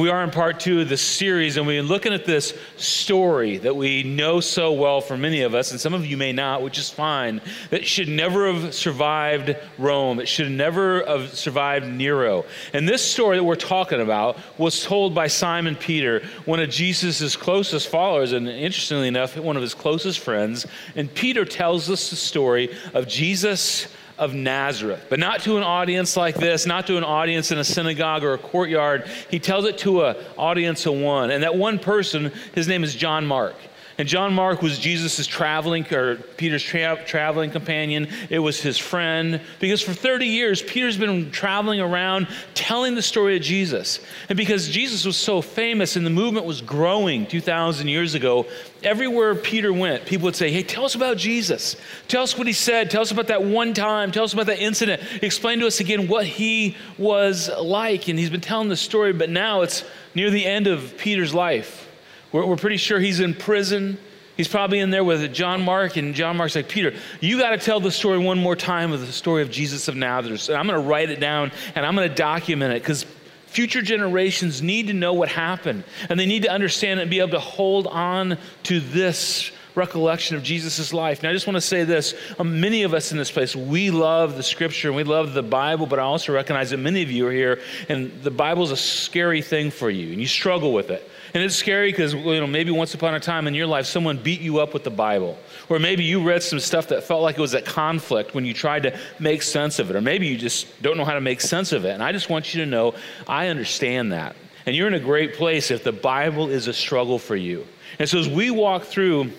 We are in part two of this series, and we're looking at this story that we know so well for many of us, and some of you may not, which is fine, that should never have survived Rome. It should never have survived Nero. And this story that we're talking about was told by Simon Peter, one of Jesus' closest followers, and interestingly enough, one of his closest friends. And Peter tells us the story of Jesus of Nazareth, but not to an audience like this, not to an audience in a synagogue or a courtyard. He tells it to an audience of one. And that one person, his name is John Mark. And John Mark was Jesus' traveling, or Peter's tra- traveling companion. It was his friend. Because for 30 years, Peter's been traveling around telling the story of Jesus. And because Jesus was so famous and the movement was growing 2,000 years ago, everywhere Peter went, people would say, Hey, tell us about Jesus. Tell us what he said. Tell us about that one time. Tell us about that incident. Explain to us again what he was like. And he's been telling the story, but now it's near the end of Peter's life. We're, we're pretty sure he's in prison. He's probably in there with John Mark, and John Mark's like, Peter, you got to tell the story one more time of the story of Jesus of Nazareth. And I'm going to write it down and I'm going to document it because future generations need to know what happened and they need to understand and be able to hold on to this recollection of Jesus' life. Now, I just want to say this um, many of us in this place, we love the scripture and we love the Bible, but I also recognize that many of you are here and the Bible is a scary thing for you and you struggle with it. And it's scary because you know maybe once upon a time in your life someone beat you up with the Bible. Or maybe you read some stuff that felt like it was at conflict when you tried to make sense of it. Or maybe you just don't know how to make sense of it. And I just want you to know I understand that. And you're in a great place if the Bible is a struggle for you. And so as we walk through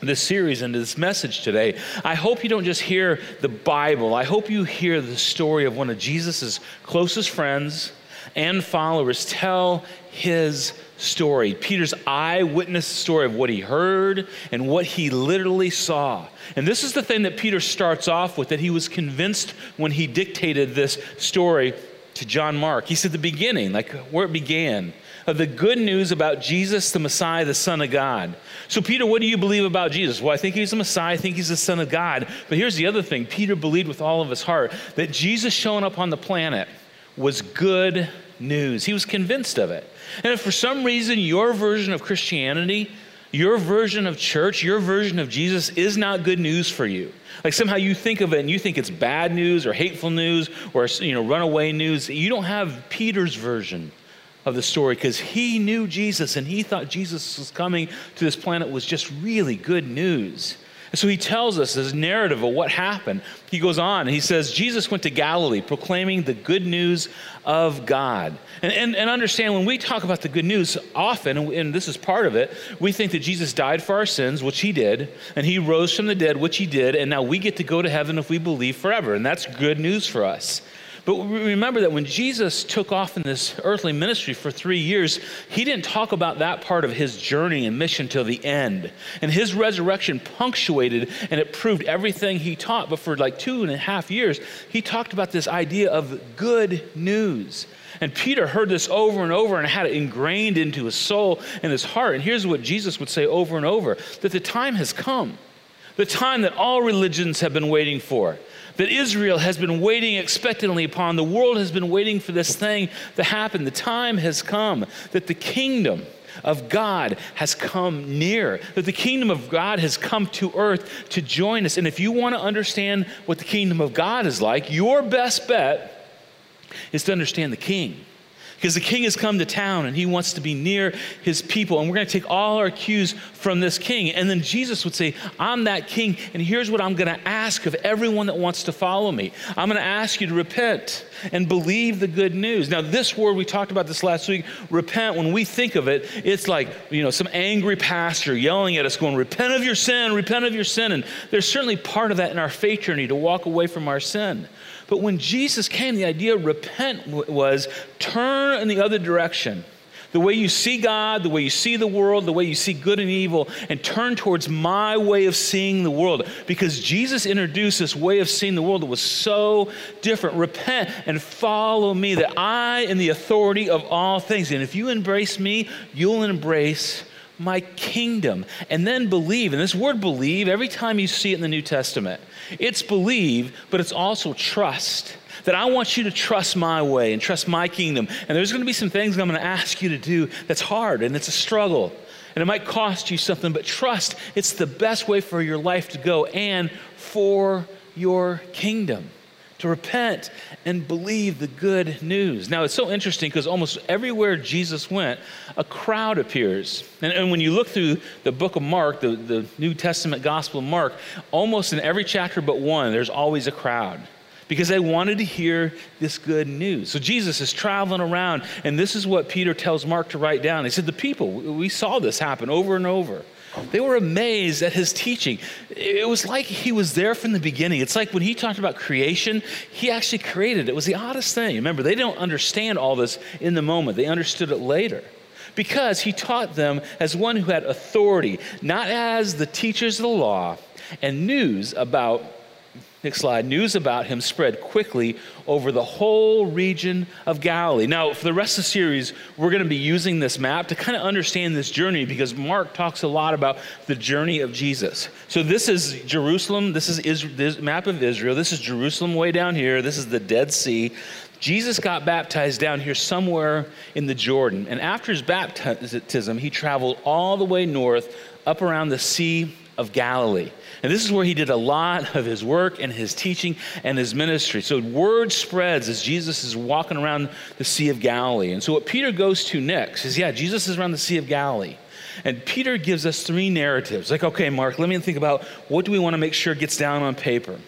this series and this message today, I hope you don't just hear the Bible. I hope you hear the story of one of Jesus' closest friends and followers tell his story. Peter's eyewitness story of what he heard and what he literally saw. And this is the thing that Peter starts off with that he was convinced when he dictated this story to John Mark. He said the beginning, like where it began, of the good news about Jesus, the Messiah, the Son of God. So, Peter, what do you believe about Jesus? Well, I think he's the Messiah. I think he's the Son of God. But here's the other thing Peter believed with all of his heart that Jesus showing up on the planet was good news. He was convinced of it. And if for some reason your version of Christianity, your version of church, your version of Jesus is not good news for you, like somehow you think of it and you think it's bad news or hateful news or you know runaway news, you don't have Peter's version of the story because he knew Jesus and he thought Jesus was coming to this planet was just really good news. And so he tells us this narrative of what happened. He goes on he says, Jesus went to Galilee proclaiming the good news of God. And, and, and understand when we talk about the good news, often, and this is part of it, we think that Jesus died for our sins, which he did, and he rose from the dead, which he did, and now we get to go to heaven if we believe forever. And that's good news for us. But remember that when Jesus took off in this earthly ministry for three years, he didn't talk about that part of his journey and mission till the end. And his resurrection punctuated and it proved everything he taught. But for like two and a half years, he talked about this idea of good news. And Peter heard this over and over and had it ingrained into his soul and his heart. And here's what Jesus would say over and over that the time has come, the time that all religions have been waiting for that Israel has been waiting expectantly upon. The world has been waiting for this thing to happen. The time has come that the kingdom of God has come near, that the kingdom of God has come to earth to join us. And if you want to understand what the kingdom of God is like, your best bet is to understand the king because the king has come to town and he wants to be near his people. And we're going to take all our cues from this king. And then Jesus would say, I'm that king, and here's what I'm going to ask of everyone that wants to follow me I'm going to ask you to repent and believe the good news. Now, this word, we talked about this last week, repent, when we think of it, it's like, you know, some angry pastor yelling at us, going, repent of your sin, repent of your sin. And there's certainly part of that in our faith journey to walk away from our sin. But when Jesus came, the idea of repent was turn in the other direction. The way you see God, the way you see the world, the way you see good and evil, and turn towards my way of seeing the world. Because Jesus introduced this way of seeing the world that was so different. Repent and follow me, that I am the authority of all things. And if you embrace me, you'll embrace my kingdom. And then believe. And this word believe, every time you see it in the New Testament, it's believe, but it's also trust. that I want you to trust my way and trust my kingdom. And there's going to be some things I'm going to ask you to do that's hard and it's a struggle. And it might cost you something, but trust it's the best way for your life to go and for your kingdom to repent and believe the good news. Now, it's so interesting because almost everywhere Jesus went, a crowd appears. And, and, when you look through the book of Mark, the, the New Testament Gospel of Mark, almost in every chapter but one, there's always a crowd because they wanted to hear this good news. So Jesus is traveling around, and this is what Peter tells Mark to write down. He said, The people, we saw this happen over and over. They were amazed at his teaching. It was like he was there from the beginning. It's like when he talked about creation, he actually created it. It was the oddest thing. Remember, they don't understand all this in the moment, they understood it later. Because he taught them as one who had authority, not as the teachers of the law, and news about Next slide. News about him spread quickly over the whole region of Galilee. Now, for the rest of the series, we're going to be using this map to kind of understand this journey because Mark talks a lot about the journey of Jesus. So, this is Jerusalem. This is Israel, this map of Israel. This is Jerusalem way down here. This is the Dead Sea. Jesus got baptized down here somewhere in the Jordan. And after his baptism, he traveled all the way north up around the Sea of Galilee. And this is where he did a lot of his work and his teaching and his ministry. So word spreads as Jesus is walking around the Sea of Galilee. And so what Peter goes to next is yeah, Jesus is around the Sea of Galilee. And Peter gives us three narratives. Like, okay, Mark, let me think about what do we want to make sure gets down on paper.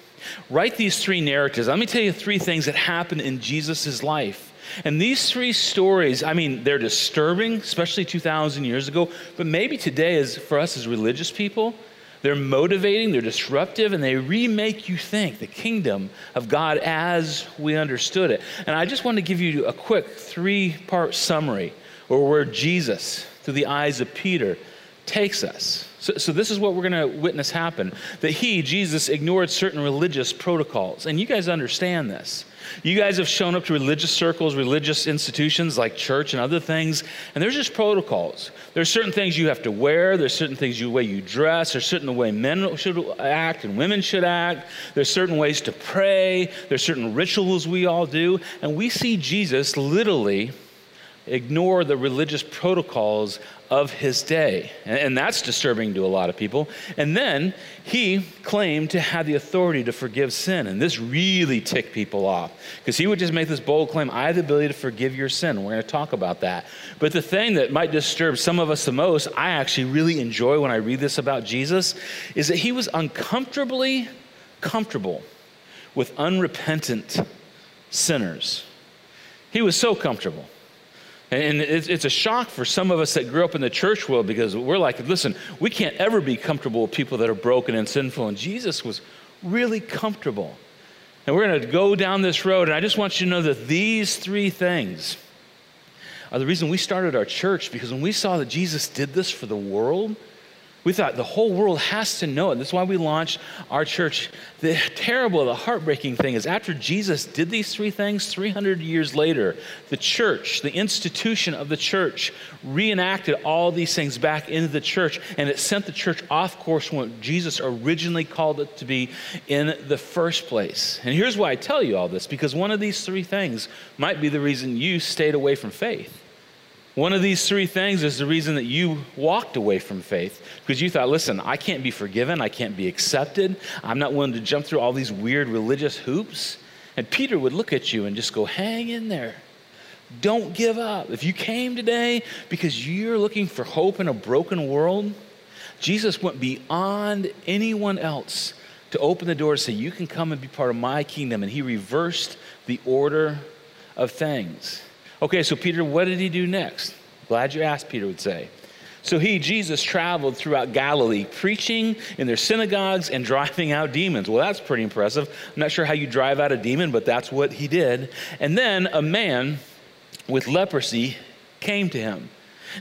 Write these three narratives. Let me tell you three things that happened in Jesus' life. And these three stories, I mean, they're disturbing, especially 2,000 years ago, but maybe today, as for us as religious people, they're motivating, they're disruptive, and they remake you think the kingdom of God as we understood it. And I just want to give you a quick three part summary or where Jesus, through the eyes of Peter, takes us. So, so this is what we're going to witness happen that he, Jesus, ignored certain religious protocols. And you guys understand this. You guys have shown up to religious circles, religious institutions like church and other things, and there's just protocols. There's certain things you have to wear, there's certain things you way you dress, there's certain the way men should act and women should act. There's certain ways to pray, there's certain rituals we all do, and we see Jesus literally ignore the religious protocols of his day. And that's disturbing to a lot of people. And then he claimed to have the authority to forgive sin. And this really ticked people off because he would just make this bold claim I have the ability to forgive your sin. We're going to talk about that. But the thing that might disturb some of us the most, I actually really enjoy when I read this about Jesus, is that he was uncomfortably comfortable with unrepentant sinners. He was so comfortable. And it's a shock for some of us that grew up in the church world because we're like, listen, we can't ever be comfortable with people that are broken and sinful. And Jesus was really comfortable. And we're going to go down this road. And I just want you to know that these three things are the reason we started our church because when we saw that Jesus did this for the world, we thought the whole world has to know it. That's why we launched our church. The terrible, the heartbreaking thing is after Jesus did these three things, 300 years later, the church, the institution of the church, reenacted all these things back into the church, and it sent the church off course from what Jesus originally called it to be in the first place. And here's why I tell you all this because one of these three things might be the reason you stayed away from faith. One of these three things is the reason that you walked away from faith because you thought, listen, I can't be forgiven, I can't be accepted, I'm not willing to jump through all these weird religious hoops. And Peter would look at you and just go, hang in there. Don't give up. If you came today because you're looking for hope in a broken world, Jesus went beyond anyone else to open the door to say, You can come and be part of my kingdom. And he reversed the order of things. Okay, so Peter, what did he do next? Glad you asked, Peter would say. So he, Jesus, traveled throughout Galilee, preaching in their synagogues and driving out demons. Well, that's pretty impressive. I'm not sure how you drive out a demon, but that's what he did. And then a man with leprosy came to him.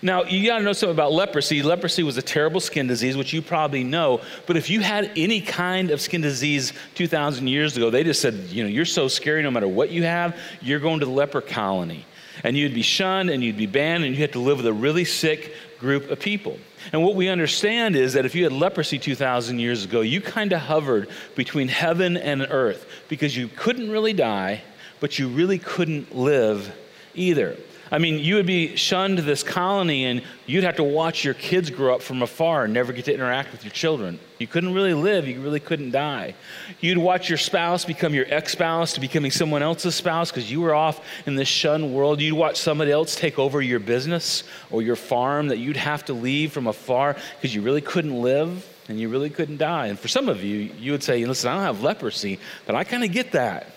Now, you got to know something about leprosy. Leprosy was a terrible skin disease, which you probably know. But if you had any kind of skin disease 2,000 years ago, they just said, you know, you're so scary no matter what you have, you're going to the leper colony and you'd be shunned and you'd be banned and you had to live with a really sick group of people. And what we understand is that if you had leprosy 2,000 years ago, you kind of hovered between heaven and earth because you couldn't really die, but you really couldn't live either. I mean, you would be shunned to this colony and you'd have to watch your kids grow up from afar and never get to interact with your children. You couldn't really live, you really couldn't die. You'd watch your spouse become your ex spouse to becoming someone else's spouse because you were off in this shunned world. You'd watch somebody else take over your business or your farm that you'd have to leave from afar because you really couldn't live and you really couldn't die. And for some of you, you would say, listen, I don't have leprosy, but I kind of get that.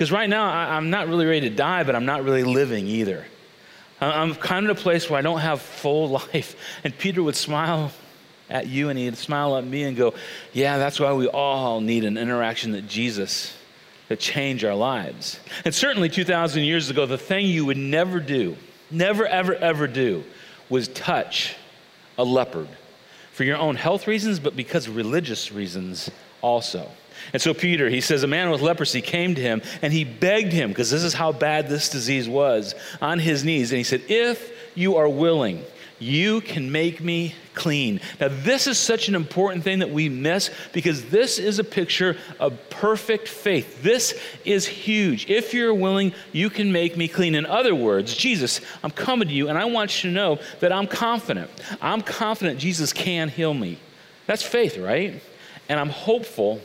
Because right now, I, am not really ready to die, but I'm not really living either. I'm kind of in a place where I don't have full life. And Peter would smile at you and he'd smile at me and go, Yeah, that's why we all need an interaction that Jesus to change our lives. And certainly 2,000 years ago, the thing you would never do, never, ever, ever do, was touch a leopard for your own health reasons, but because religious reasons also. And so Peter, he says, a man with leprosy came to him and he begged him, because this is how bad this disease was, on his knees. And he said, If you are willing, you can make me clean. Now, this is such an important thing that we miss because this is a picture of perfect faith. This is huge. If you're willing, you can make me clean. In other words, Jesus, I'm coming to you and I want you to know that I'm confident. I'm confident Jesus can heal me. That's faith, right? And I'm hopeful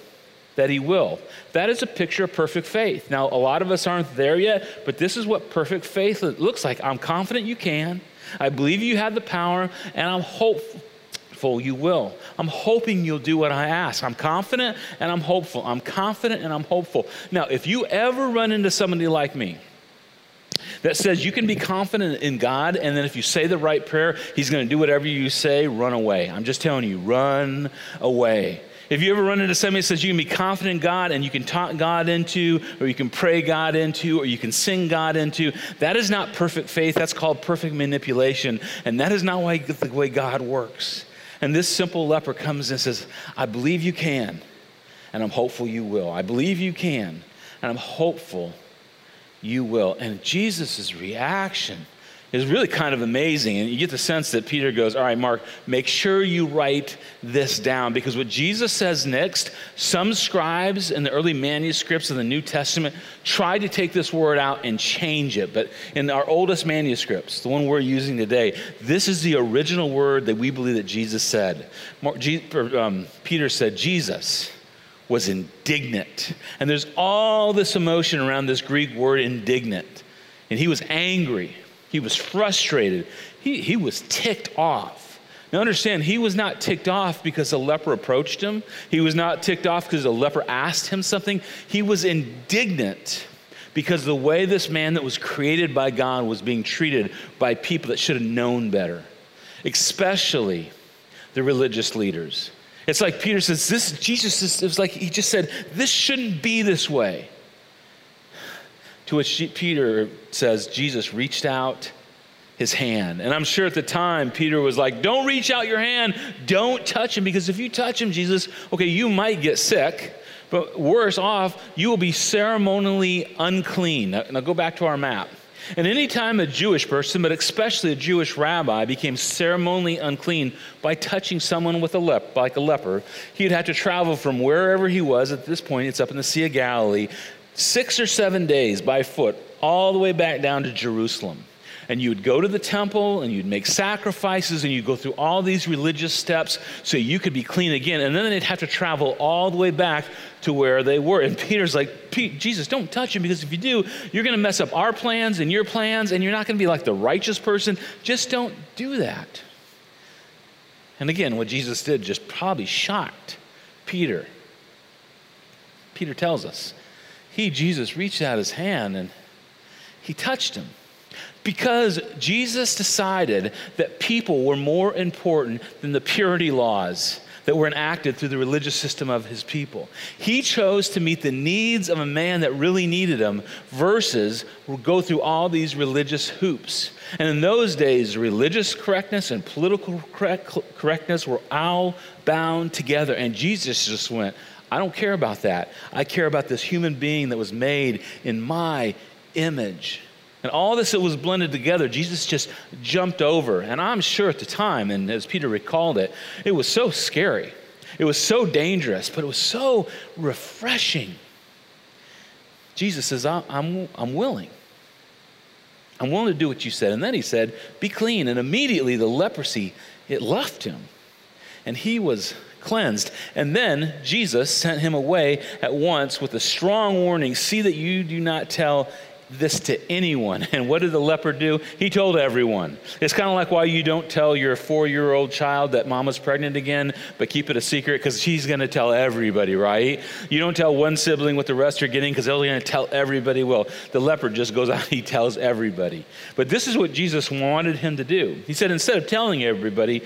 that he will. That is a picture of perfect faith. Now, a lot of us aren't there yet, but this is what perfect faith looks like. I'm confident you can. I believe you have the power, and I'm hopeful you will. I'm hoping you'll do what I ask. I'm confident and I'm hopeful. I'm confident and I'm hopeful. Now, if you ever run into somebody like me, that says you can be confident in God, and then if you say the right prayer, He's going to do whatever you say, run away. I'm just telling you, run away. If you ever run into somebody that says you can be confident in God and you can talk God into, or you can pray God into, or you can sing God into, that is not perfect faith. That's called perfect manipulation. And that is not why, the way God works. And this simple leper comes and says, I believe you can, and I'm hopeful you will. I believe you can, and I'm hopeful you will. And Jesus' reaction is really kind of amazing. And you get the sense that Peter goes, All right, Mark, make sure you write this down. Because what Jesus says next, some scribes in the early manuscripts of the New Testament tried to take this word out and change it. But in our oldest manuscripts, the one we're using today, this is the original word that we believe that Jesus said. Um, Peter said, Jesus was indignant. And there's all this emotion around this Greek word indignant. And he was angry. He was frustrated. He, he was ticked off. Now, understand, he was not ticked off because a leper approached him. He was not ticked off because a leper asked him something. He was indignant because the way this man that was created by God was being treated by people that should have known better, especially the religious leaders. It's like Peter says, this, Jesus, is, it was like he just said, this shouldn't be this way. To which Peter says, Jesus reached out his hand. And I'm sure at the time, Peter was like, Don't reach out your hand. Don't touch him. Because if you touch him, Jesus, okay, you might get sick. But worse off, you will be ceremonially unclean. Now, now go back to our map. And anytime a Jewish person, but especially a Jewish rabbi, became ceremonially unclean by touching someone with a lep, like a leper, he'd have to travel from wherever he was. At this point, it's up in the Sea of Galilee, six or seven days by foot, all the way back down to Jerusalem. And you would go to the temple and you'd make sacrifices and you'd go through all these religious steps so you could be clean again. And then they'd have to travel all the way back to where they were. And Peter's like, Jesus, don't touch him because if you do, you're going to mess up our plans and your plans and you're not going to be like the righteous person. Just don't do that. And again, what Jesus did just probably shocked Peter. Peter tells us he, Jesus, reached out his hand and he touched him. Because Jesus decided that people were more important than the purity laws that were enacted through the religious system of his people. He chose to meet the needs of a man that really needed him versus go through all these religious hoops. And in those days, religious correctness and political correct, correctness were all bound together. And Jesus just went, I don't care about that. I care about this human being that was made in my image. And all this that was blended together, Jesus just jumped over. And I'm sure at the time, and as Peter recalled it, it was so scary. It was so dangerous, but it was so refreshing. Jesus says, I'm, I'm willing. I'm willing to do what you said. And then he said, Be clean. And immediately the leprosy, it left him. And he was cleansed. And then Jesus sent him away at once with a strong warning See that you do not tell this to anyone. And what did the leper do? He told everyone. It's kind of like why you don't tell your four year old child that mama's pregnant again, but keep it a secret because she's going to tell everybody, right? You don't tell one sibling what the rest are getting because they're going to tell everybody. Well, the leper just goes out, he tells everybody. But this is what Jesus wanted him to do. He said, instead of telling everybody,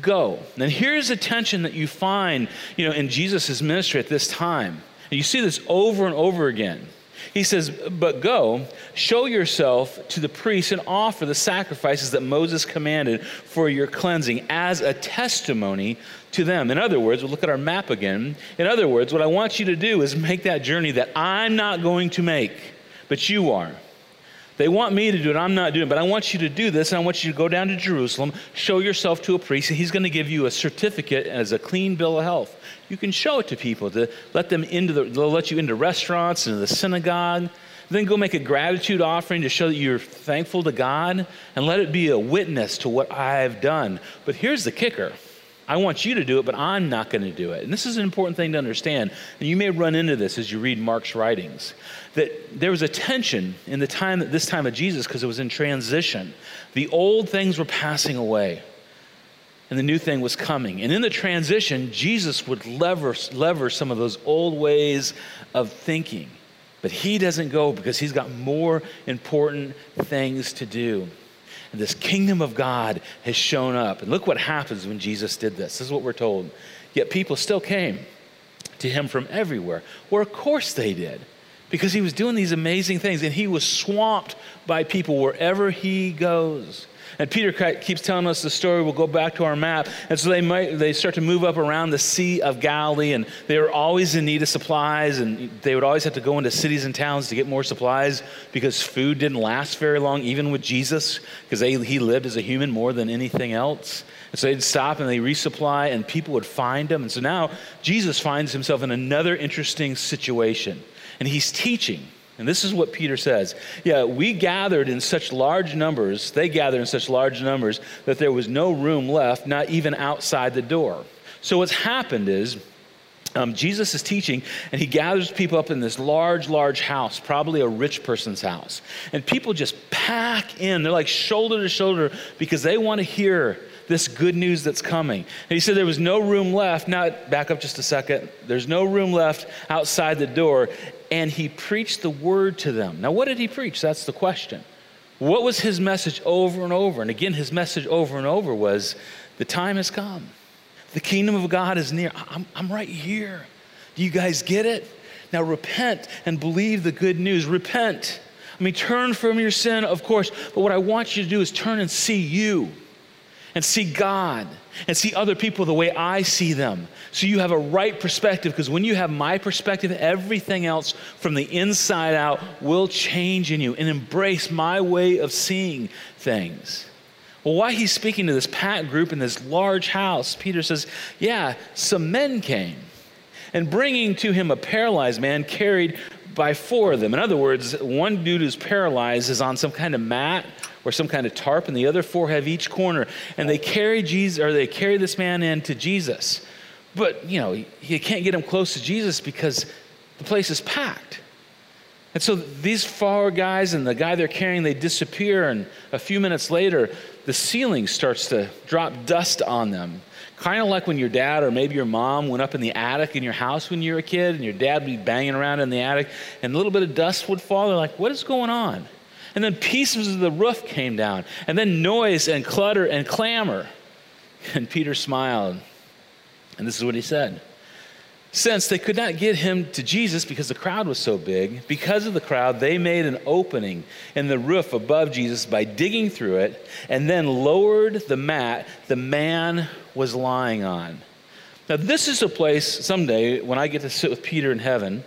go. And here's the tension that you find, you know, in Jesus' ministry at this time. You see this over and over again. He says, But go, show yourself to the priests and offer the sacrifices that Moses commanded for your cleansing as a testimony to them. In other words, we'll look at our map again. In other words, what I want you to do is make that journey that I'm not going to make, but you are. They want me to do it, I'm not doing it, but I want you to do this, and I want you to go down to Jerusalem, show yourself to a priest, and he's going to give you a certificate as a clean bill of health. You can show it to people to let them into the, they'll let you into restaurants and the synagogue. Then go make a gratitude offering to show that you're thankful to God, and let it be a witness to what I've done. But here's the kicker I want you to do it, but I'm not going to do it. And this is an important thing to understand. And you may run into this as you read Mark's writings. That there was a tension in the time, this time of Jesus, because it was in transition. The old things were passing away, and the new thing was coming. And in the transition, Jesus would lever, lever some of those old ways of thinking. But he doesn't go because he's got more important things to do. And this kingdom of God has shown up. And look what happens when Jesus did this. This is what we're told. Yet people still came to him from everywhere. Well, of course they did, because he was doing these amazing things and he was swamped by people wherever he goes. And Peter keeps telling us the story. We'll go back to our map. And so they, might, they start to move up around the Sea of Galilee, and they were always in need of supplies, and they would always have to go into cities and towns to get more supplies because food didn't last very long, even with Jesus, because he lived as a human more than anything else. And so they'd stop and they resupply, and people would find him. And so now Jesus finds himself in another interesting situation, and he's teaching. And this is what Peter says. Yeah, we gathered in such large numbers, they gathered in such large numbers that there was no room left, not even outside the door. So what's happened is, um, Jesus is teaching, and he gathers people up in this large, large house, probably a rich person's house. And people just pack in. They're like shoulder to shoulder because they want to hear this good news that's coming. And he said there was no room left. Now, back up just a second. There's no room left outside the door and he preached the word to them. Now, what did he preach? That's the question. What was his message over and over? And again, his message over and over was the time has come. The kingdom of God is near. I'm, I'm right here. Do you guys get it? Now repent and believe the good news. Repent. I mean, turn from your sin, of course, but what I want you to do is turn and see you and see God and see other people the way I see them. So you have a right perspective because when you have my perspective, everything else from the inside out will change in you and embrace my way of seeing things. Well, why he's speaking to this packed group in this large house, Peter says, Yeah, some men came and bringing to him a paralyzed man carried by four of them. In other words, one dude who's paralyzed is on some kind of mat or some kind of tarp, and the other four have each corner. And they carry Jesus, or they carry this man in to Jesus. But, you know, you can't get him close to Jesus because the place is packed. And so these four guys and the guy they're carrying, they disappear. And a few minutes later, the ceiling starts to drop dust on them. Kind of like when your dad or maybe your mom went up in the attic in your house when you were a kid, and your dad would be banging around in the attic, and a little bit of dust would fall. They're like, what is going on? And then pieces of the roof came down, and then noise and clutter and clamor. And Peter smiled, and this is what he said. Since they could not get him to Jesus because the crowd was so big, because of the crowd, they made an opening in the roof above Jesus by digging through it and then lowered the mat the man was lying on. Now, this is a place someday when I get to sit with Peter in heaven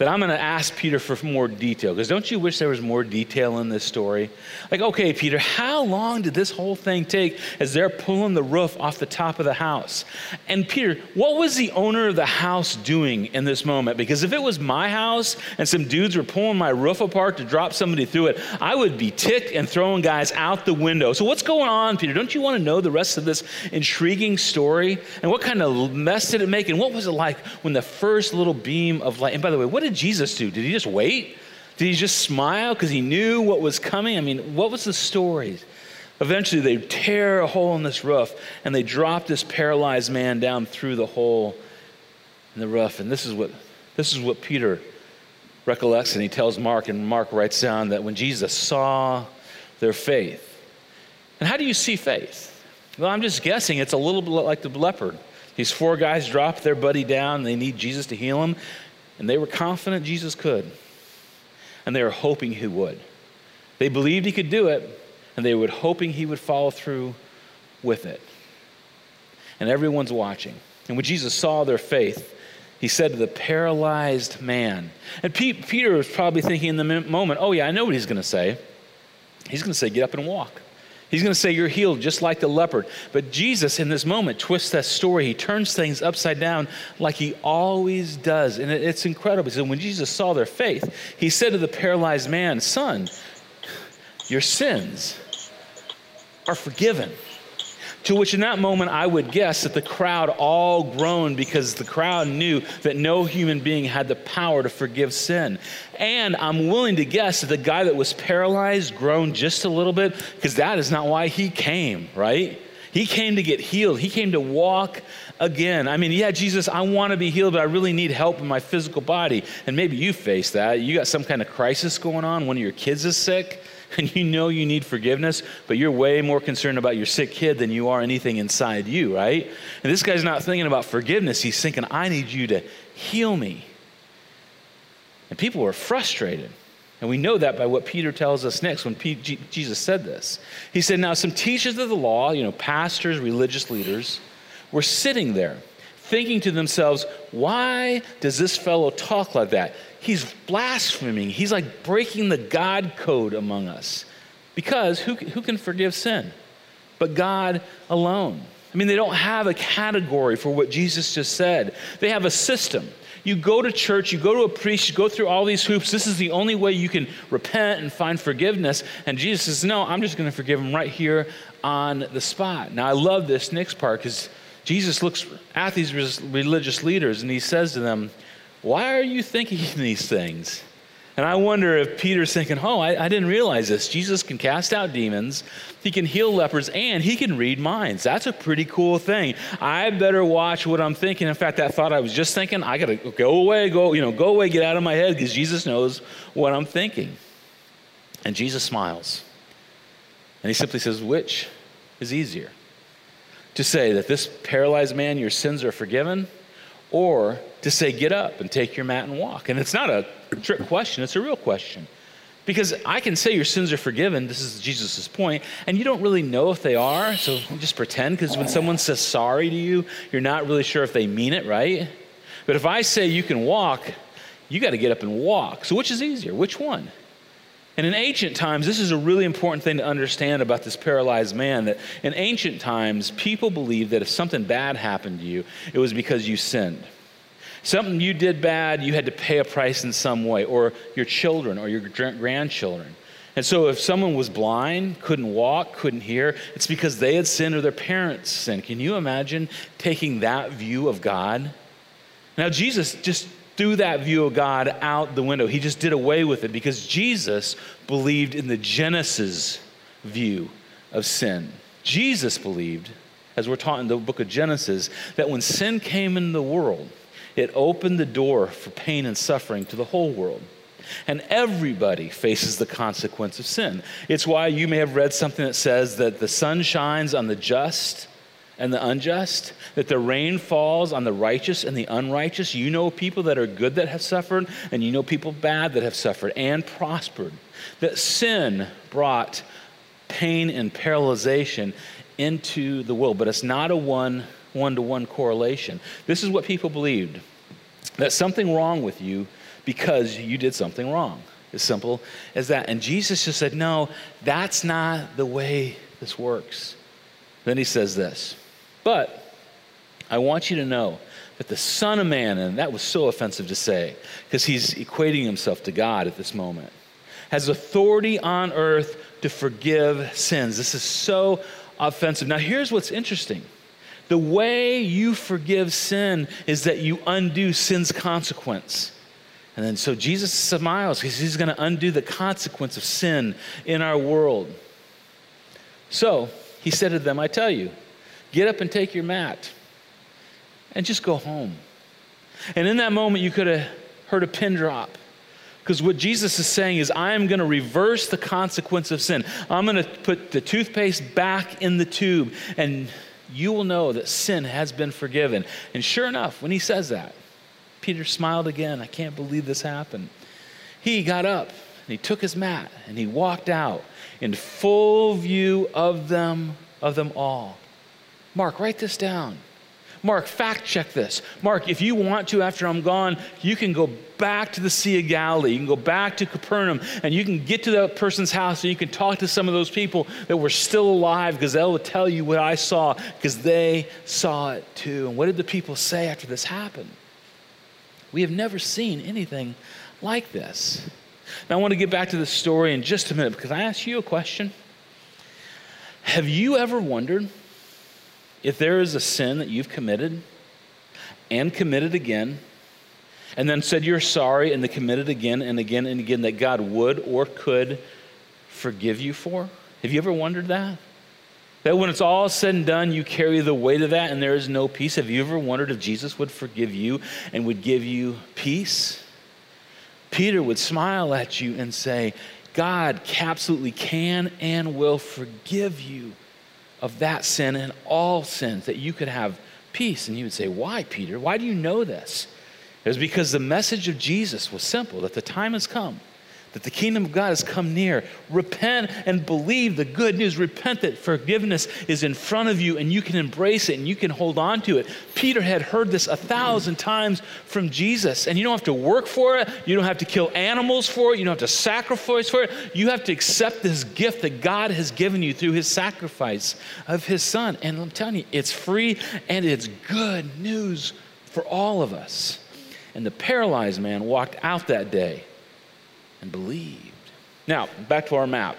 that I'm going to ask Peter for more detail. Because don't you wish there was more detail in this story? Like, okay, Peter, how long did this whole thing take as they're pulling the roof off the top of the house? And Peter, what was the owner of the house doing in this moment? Because if it was my house and some dudes were pulling my roof apart to drop somebody through it, I would be ticked and throwing guys out the window. So, what's going on, Peter? Don't you want to know the rest of this intriguing story? And what kind of mess did it make? And what was it like when the first little beam of light, and by the way, what did Jesus do? Did he just wait? Did he just smile because he knew what was coming? I mean, what was the story? Eventually, they tear a hole in this roof and they drop this paralyzed man down through the hole in the roof. And this is what, this is what Peter recollects and he tells Mark, and Mark writes down that when Jesus saw their faith. And how do you see faith? Well, I'm just guessing it's a little bit like the leopard. These four guys drop their buddy down, they need Jesus to heal him, and they were confident Jesus could. And they were hoping he would. They believed he could do it, and they were hoping he would follow through with it. And everyone's watching. And when Jesus saw their faith, he said to the paralyzed man, and Peter was probably thinking in the moment, oh, yeah, I know what he's going to say. He's going to say, get up and walk. He's going to say, You're healed just like the leopard. But Jesus, in this moment, twists that story. He turns things upside down like he always does. And it's incredible. So when Jesus saw their faith, he said to the paralyzed man, Son, your sins are forgiven. To which, in that moment, I would guess that the crowd all groaned because the crowd knew that no human being had the power to forgive sin. And I'm willing to guess that the guy that was paralyzed groaned just a little bit because that is not why he came, right? He came to get healed, he came to walk again. I mean, yeah, Jesus, I want to be healed, but I really need help in my physical body. And maybe you face that. You got some kind of crisis going on, one of your kids is sick and you know you need forgiveness, but you're way more concerned about your sick kid than you are anything inside you, right? And this guy's not thinking about forgiveness. He's thinking, I need you to heal me. And people were frustrated. And we know that by what Peter tells us next when P- G- Jesus said this. He said, Now, some teachers of the law, you know, pastors, religious leaders, were sitting there thinking to themselves, Why does this fellow talk like that? He's blaspheming. He's like breaking the God code among us. Because who, who can forgive sin? But God alone. I mean, they don't have a category for what Jesus just said, they have a system. You go to church, you go to a priest, you go through all these hoops. This is the only way you can repent and find forgiveness. And Jesus says, No, I'm just going to forgive him right here on the spot. Now, I love this next part because Jesus looks at these religious leaders and he says to them, why are you thinking these things? And I wonder if Peter's thinking, oh, I, I, didn't realize this. Jesus can cast out demons, he can heal lepers, and he can read minds. That's a pretty cool thing. I better watch what I'm thinking. In fact, that thought I was just thinking, I gotta go away, go, you know, go away, get out of my head, because Jesus knows what I'm thinking. And Jesus smiles. And he simply says, which is easier? To say that this paralyzed man, your sins are forgiven, or to say, get up and take your mat and walk. And it's not a trick question, it's a real question. Because I can say your sins are forgiven, this is Jesus' point, and you don't really know if they are, so just pretend, because when someone says sorry to you, you're not really sure if they mean it, right? But if I say you can walk, you got to get up and walk. So which is easier? Which one? And in ancient times, this is a really important thing to understand about this paralyzed man that in ancient times, people believed that if something bad happened to you, it was because you sinned. Something you did bad, you had to pay a price in some way, or your children or your grandchildren. And so if someone was blind, couldn't walk, couldn't hear, it's because they had sinned or their parents sinned. Can you imagine taking that view of God? Now, Jesus just threw that view of God out the window. He just did away with it because Jesus believed in the Genesis view of sin. Jesus believed, as we're taught in the book of Genesis, that when sin came into the world, it opened the door for pain and suffering to the whole world. And everybody faces the consequence of sin. It's why you may have read something that says that the sun shines on the just and the unjust, that the rain falls on the righteous and the unrighteous. You know people that are good that have suffered, and you know people bad that have suffered and prospered. That sin brought pain and paralyzation into the world, but it's not a one one to one correlation. This is what people believed that something wrong with you because you did something wrong. As simple as that. And Jesus just said, No, that's not the way this works. Then he says this, But I want you to know that the Son of Man, and that was so offensive to say, because he's equating himself to God at this moment, has authority on earth to forgive sins. This is so offensive. Now, here's what's interesting the way you forgive sin is that you undo sin's consequence. And then so Jesus smiles because he's going to undo the consequence of sin in our world. So he said to them, I tell you, get up and take your mat and just go home. And in that moment, you could have heard a pin drop. Because what Jesus is saying is, I am going to reverse the consequence of sin. I'm going to put the toothpaste back in the tube, and you will know that sin has been forgiven. And sure enough, when he says that, Peter smiled again. I can't believe this happened. He got up and he took his mat and he walked out in full view of them, of them all. Mark, write this down. Mark, fact check this. Mark, if you want to, after I'm gone, you can go back to the Sea of Galilee. You can go back to Capernaum and you can get to that person's house and you can talk to some of those people that were still alive because they'll tell you what I saw because they saw it too. And what did the people say after this happened? We have never seen anything like this. Now, I want to get back to the story in just a minute because I asked you a question. Have you ever wondered if there is a sin that you've committed and committed again, and then said you're sorry and then committed again and again and again that God would or could forgive you for? Have you ever wondered that? That when it's all said and done, you carry the weight of that and there is no peace. Have you ever wondered if Jesus would forgive you and would give you peace? Peter would smile at you and say, God absolutely can and will forgive you of that sin and all sins, that you could have peace. And you would say, Why, Peter? Why do you know this? It was because the message of Jesus was simple that the time has come that the kingdom of God has come near. Repent and believe the good news. Repent that forgiveness is in front of you and you can embrace it and you can hold on to it. Peter had heard this a thousand times from Jesus, and you don't have to work for it. You don't have to kill animals for it. You don't have to sacrifice for it. You have to accept this gift that God has given you through his sacrifice of his son. And I'm telling you, it's free and it's good news for all of us. And the paralyzed man walked out that day and believed. Now, back to our map.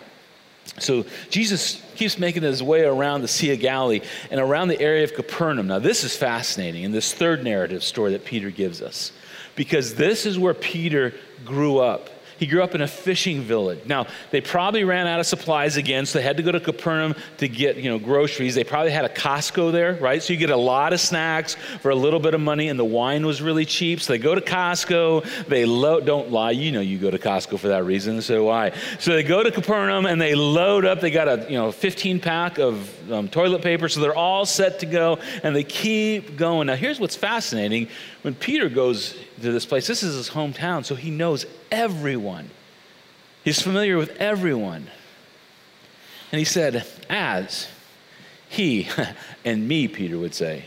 So Jesus keeps making his way around the Sea of Galilee and around the area of Capernaum. Now, this is fascinating in this third narrative story that Peter gives us because this is where Peter grew up. He grew up in a fishing village. Now, they probably ran out of supplies again, so they had to go to Capernaum to get, you know, groceries. They probably had a Costco there, right? So you get a lot of snacks for a little bit of money, and the wine was really cheap. So they go to Costco. They load, don't lie, you know you go to Costco for that reason, so why? So they go to Capernaum and they load up. They got a, you know, 15 pack of um, toilet paper, so they're all set to go, and they keep going. Now, here's what's fascinating. When Peter goes to this place, this is his hometown, so he knows everyone. He's familiar with everyone. And he said, As he and me, Peter would say,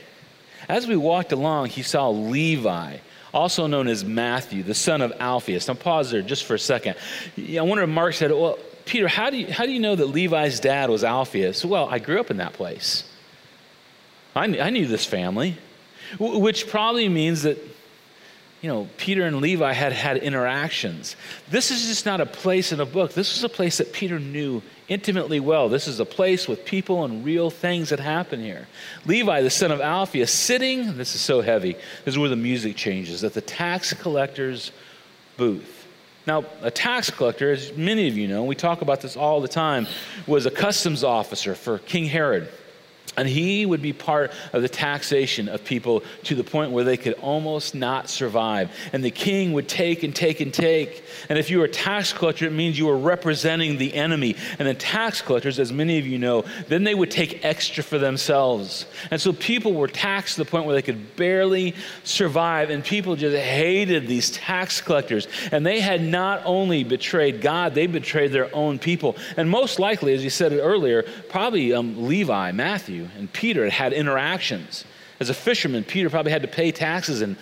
as we walked along, he saw Levi, also known as Matthew, the son of Alphaeus. Now, pause there just for a second. I wonder if Mark said, Well, Peter, how do, you, how do you know that Levi's dad was Alphaeus? Well, I grew up in that place. I, I knew this family, which probably means that you know, Peter and Levi had had interactions. This is just not a place in a book. This was a place that Peter knew intimately well. This is a place with people and real things that happen here. Levi, the son of Alphaeus, sitting, this is so heavy, this is where the music changes, at the tax collector's booth. Now, a tax collector, as many of you know, we talk about this all the time, was a customs officer for King Herod. And he would be part of the taxation of people to the point where they could almost not survive. And the king would take and take and take. And if you were a tax collector, it means you were representing the enemy. And the tax collectors, as many of you know, then they would take extra for themselves. And so people were taxed to the point where they could barely survive. And people just hated these tax collectors. And they had not only betrayed God, they betrayed their own people. And most likely, as you said it earlier, probably um, Levi, Matthew, and Peter had interactions. As a fisherman, Peter probably had to pay taxes and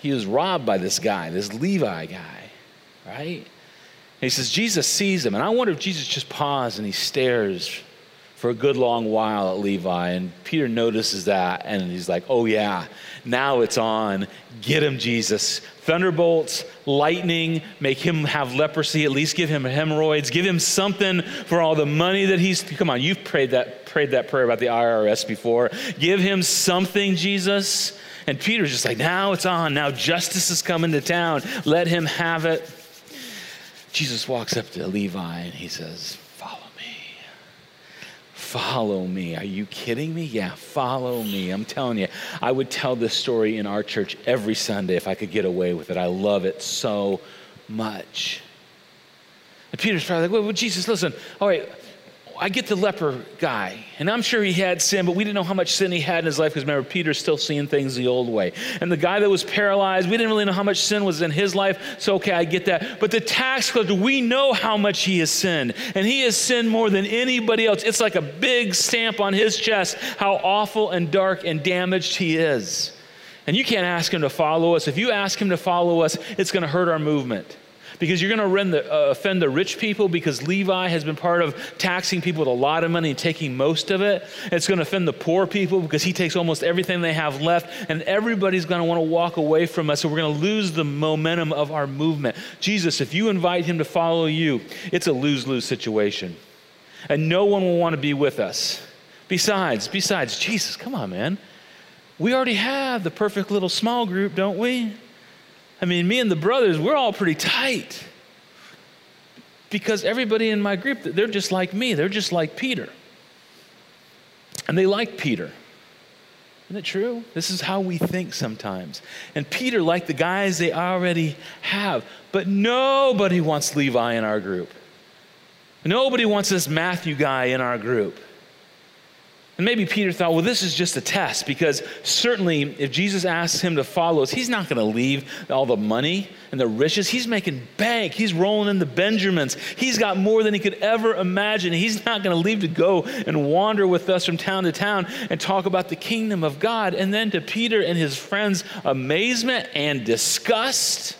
he was robbed by this guy, this Levi guy, right? And he says, Jesus sees him. And I wonder if Jesus just paused and he stares for a good long while at Levi. And Peter notices that and he's like, oh, yeah, now it's on. Get him, Jesus. Thunderbolts, lightning, make him have leprosy, at least give him hemorrhoids, give him something for all the money that he's. Come on, you've prayed that, prayed that prayer about the IRS before. Give him something, Jesus. And Peter's just like, now it's on. Now justice is coming to town. Let him have it. Jesus walks up to Levi and he says, Follow me. Follow me. Are you kidding me? Yeah, follow me. I'm telling you, I would tell this story in our church every Sunday if I could get away with it. I love it so much. And Peter's probably like, well, Jesus, listen, all right, I get the leper guy, and I'm sure he had sin, but we didn't know how much sin he had in his life because remember, Peter's still seeing things the old way. And the guy that was paralyzed, we didn't really know how much sin was in his life, so okay, I get that. But the tax collector, we know how much he has sinned, and he has sinned more than anybody else. It's like a big stamp on his chest how awful and dark and damaged he is. And you can't ask him to follow us. If you ask him to follow us, it's going to hurt our movement because you're going to uh, offend the rich people because Levi has been part of taxing people with a lot of money and taking most of it. It's going to offend the poor people because he takes almost everything they have left, and everybody's going to want to walk away from us. So we're going to lose the momentum of our movement. Jesus, if you invite him to follow you, it's a lose lose situation. And no one will want to be with us. Besides, besides, Jesus, come on, man. We already have the perfect little small group, don't we? I mean, me and the brothers, we're all pretty tight. Because everybody in my group, they're just like me. They're just like Peter. And they like Peter. Isn't it true? This is how we think sometimes. And Peter like the guys they already have. But nobody wants Levi in our group. Nobody wants this Matthew guy in our group. And maybe Peter thought, well, this is just a test because certainly if Jesus asks him to follow us, he's not going to leave all the money and the riches. He's making bank. He's rolling in the Benjamins. He's got more than he could ever imagine. He's not going to leave to go and wander with us from town to town and talk about the kingdom of God. And then to Peter and his friends' amazement and disgust,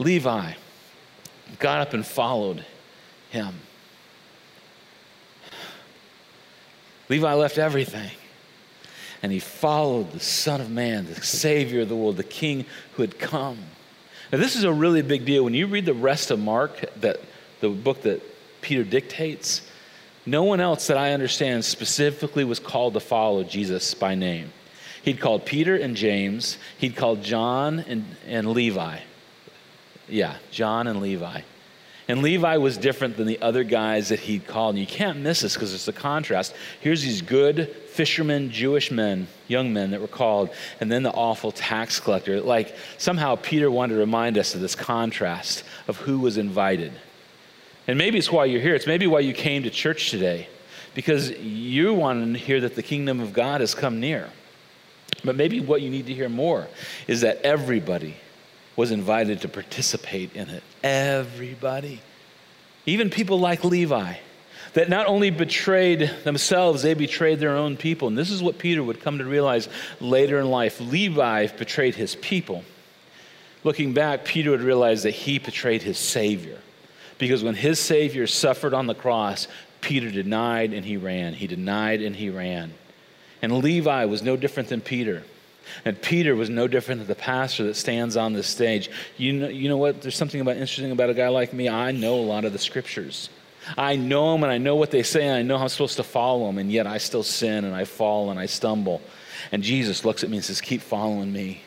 Levi got up and followed him. Levi left everything. And he followed the Son of Man, the Savior of the world, the King who had come. Now, this is a really big deal. When you read the rest of Mark, that, the book that Peter dictates, no one else that I understand specifically was called to follow Jesus by name. He'd called Peter and James, he'd called John and, and Levi. Yeah, John and Levi. And Levi was different than the other guys that he'd called. And you can't miss this because it's a contrast. Here's these good fishermen, Jewish men, young men that were called, and then the awful tax collector. Like somehow Peter wanted to remind us of this contrast of who was invited. And maybe it's why you're here. It's maybe why you came to church today, because you want to hear that the kingdom of God has come near. But maybe what you need to hear more is that everybody was invited to participate in it. Everybody. Even people like Levi, that not only betrayed themselves, they betrayed their own people. And this is what Peter would come to realize later in life. Levi betrayed his people. Looking back, Peter would realize that he betrayed his Savior. Because when his Savior suffered on the cross, Peter denied and he ran. He denied and he ran. And Levi was no different than Peter. And Peter was no different than the pastor that stands on the stage. You know, you know what? There's something about interesting about a guy like me. I know a lot of the scriptures. I know them and I know what they say and I know how I'm supposed to follow them, and yet I still sin and I fall and I stumble. And Jesus looks at me and says, Keep following me.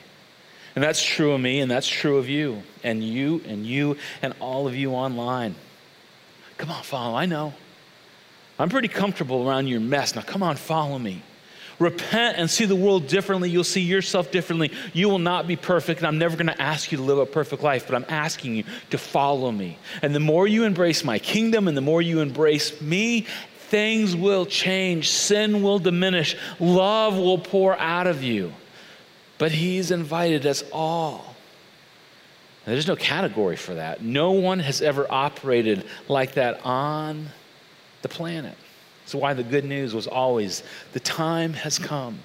And that's true of me and that's true of you and you and you and all of you online. Come on, follow. I know. I'm pretty comfortable around your mess. Now, come on, follow me. Repent and see the world differently. You'll see yourself differently. You will not be perfect, and I'm never going to ask you to live a perfect life, but I'm asking you to follow me. And the more you embrace my kingdom and the more you embrace me, things will change, sin will diminish, love will pour out of you. But He's invited us all. There's no category for that. No one has ever operated like that on the planet. That's why the good news was always the time has come.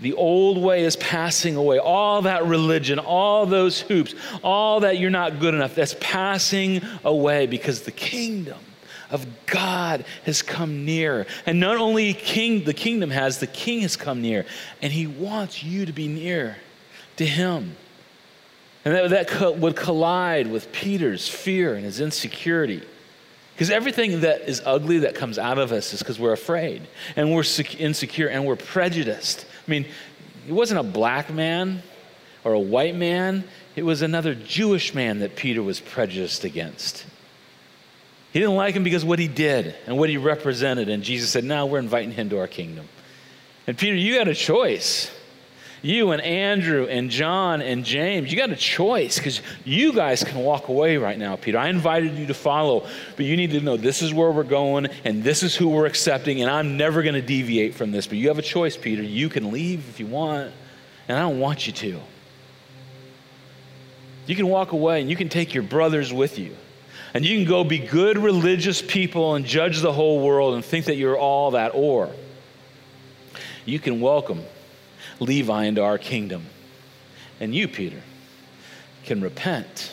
the old way is passing away. All that religion, all those hoops, all that you're not good enough, that's passing away because the kingdom of God has come near. And not only king the kingdom has, the king has come near, and he wants you to be near to him. And that, that co- would collide with Peter's fear and his insecurity. Because everything that is ugly that comes out of us is because we're afraid and we're insecure and we're prejudiced. I mean, it wasn't a black man or a white man, it was another Jewish man that Peter was prejudiced against. He didn't like him because what he did and what he represented. And Jesus said, Now we're inviting him to our kingdom. And Peter, you got a choice you and Andrew and John and James, you got a choice because you guys can walk away right now, Peter. I invited you to follow, but you need to know this is where we're going and this is who we're accepting, and I'm never going to deviate from this. But you have a choice, Peter. You can leave if you want, and I don't want you to. You can walk away and you can take your brothers with you. And you can go be good religious people and judge the whole world and think that you're all that, or you can welcome Levi into our kingdom. And you, Peter, can repent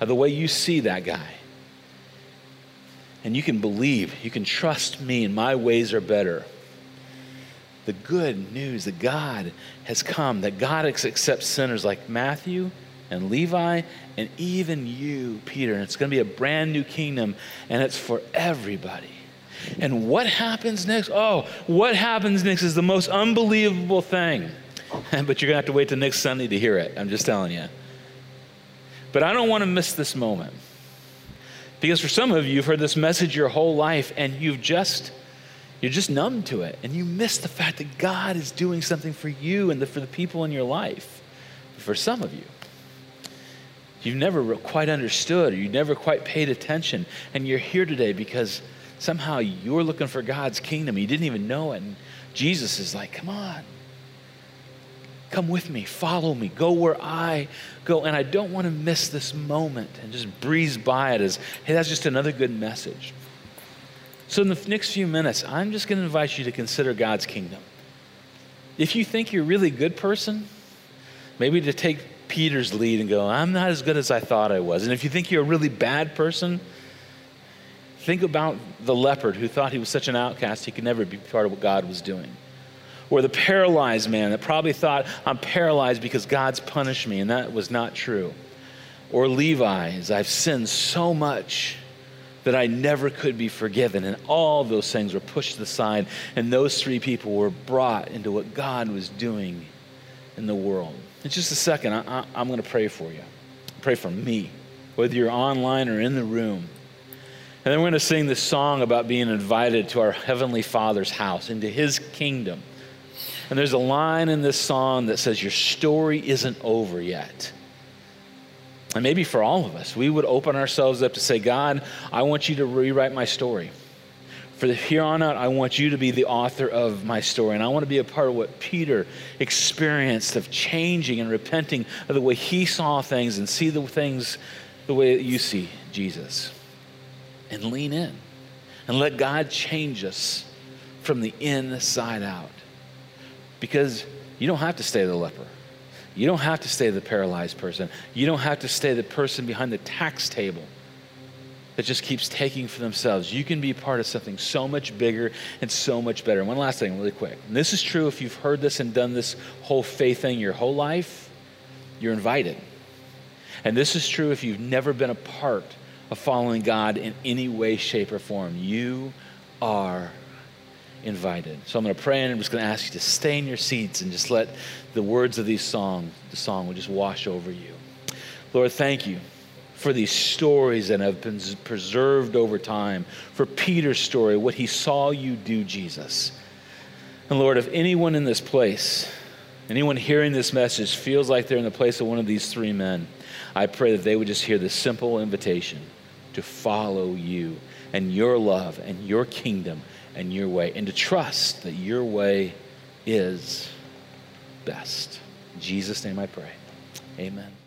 of the way you see that guy. And you can believe, you can trust me, and my ways are better. The good news that God has come, that God accepts sinners like Matthew and Levi and even you, Peter. And it's going to be a brand new kingdom, and it's for everybody. And what happens next? Oh, what happens next is the most unbelievable thing. but you're going to have to wait till next Sunday to hear it. I'm just telling you. But I don't want to miss this moment. Because for some of you, you've heard this message your whole life and you've just you're just numb to it and you miss the fact that God is doing something for you and the, for the people in your life. For some of you, you've never quite understood or you never quite paid attention and you're here today because somehow you're looking for God's kingdom. You didn't even know it. And Jesus is like, come on. Come with me, follow me, go where I go. And I don't want to miss this moment and just breeze by it as, hey, that's just another good message. So, in the next few minutes, I'm just going to invite you to consider God's kingdom. If you think you're a really good person, maybe to take Peter's lead and go, I'm not as good as I thought I was. And if you think you're a really bad person, Think about the leopard who thought he was such an outcast he could never be part of what God was doing. Or the paralyzed man that probably thought, I'm paralyzed because God's punished me, and that was not true. Or Levi, as I've sinned so much that I never could be forgiven. And all those things were pushed aside, and those three people were brought into what God was doing in the world. In just a second, I, am going to pray for you. Pray for me, whether you're online or in the room. And then we're going to sing this song about being invited to our Heavenly Father's house, into His kingdom. And there's a line in this song that says, Your story isn't over yet. And maybe for all of us, we would open ourselves up to say, God, I want you to rewrite my story. For here on out, I want you to be the author of my story. And I want to be a part of what Peter experienced of changing and repenting of the way he saw things and see the things the way that you see Jesus and lean in and let God change us from the inside out. Because you don't have to stay the leper. You don't have to stay the paralyzed person. You don't have to stay the person behind the tax table that just keeps taking for themselves. You can be part of something so much bigger and so much better. And one last thing, really quick. And this is true if you've heard this and done this whole faith thing your whole life, you're invited. And this is true if you've never been a part of following God in any way, shape, or form. You are invited. So I'm going to pray and I'm just going to ask you to stay in your seats and just let the words of these songs, the song will just wash over you. Lord, thank you for these stories that have been preserved over time. For Peter's story, what he saw you do, Jesus. And Lord, if anyone in this place, anyone hearing this message feels like they're in the place of one of these three men, I pray that they would just hear this simple invitation to follow you and your love and your kingdom and your way, and to trust that your way is best. In Jesus' name I pray. Amen.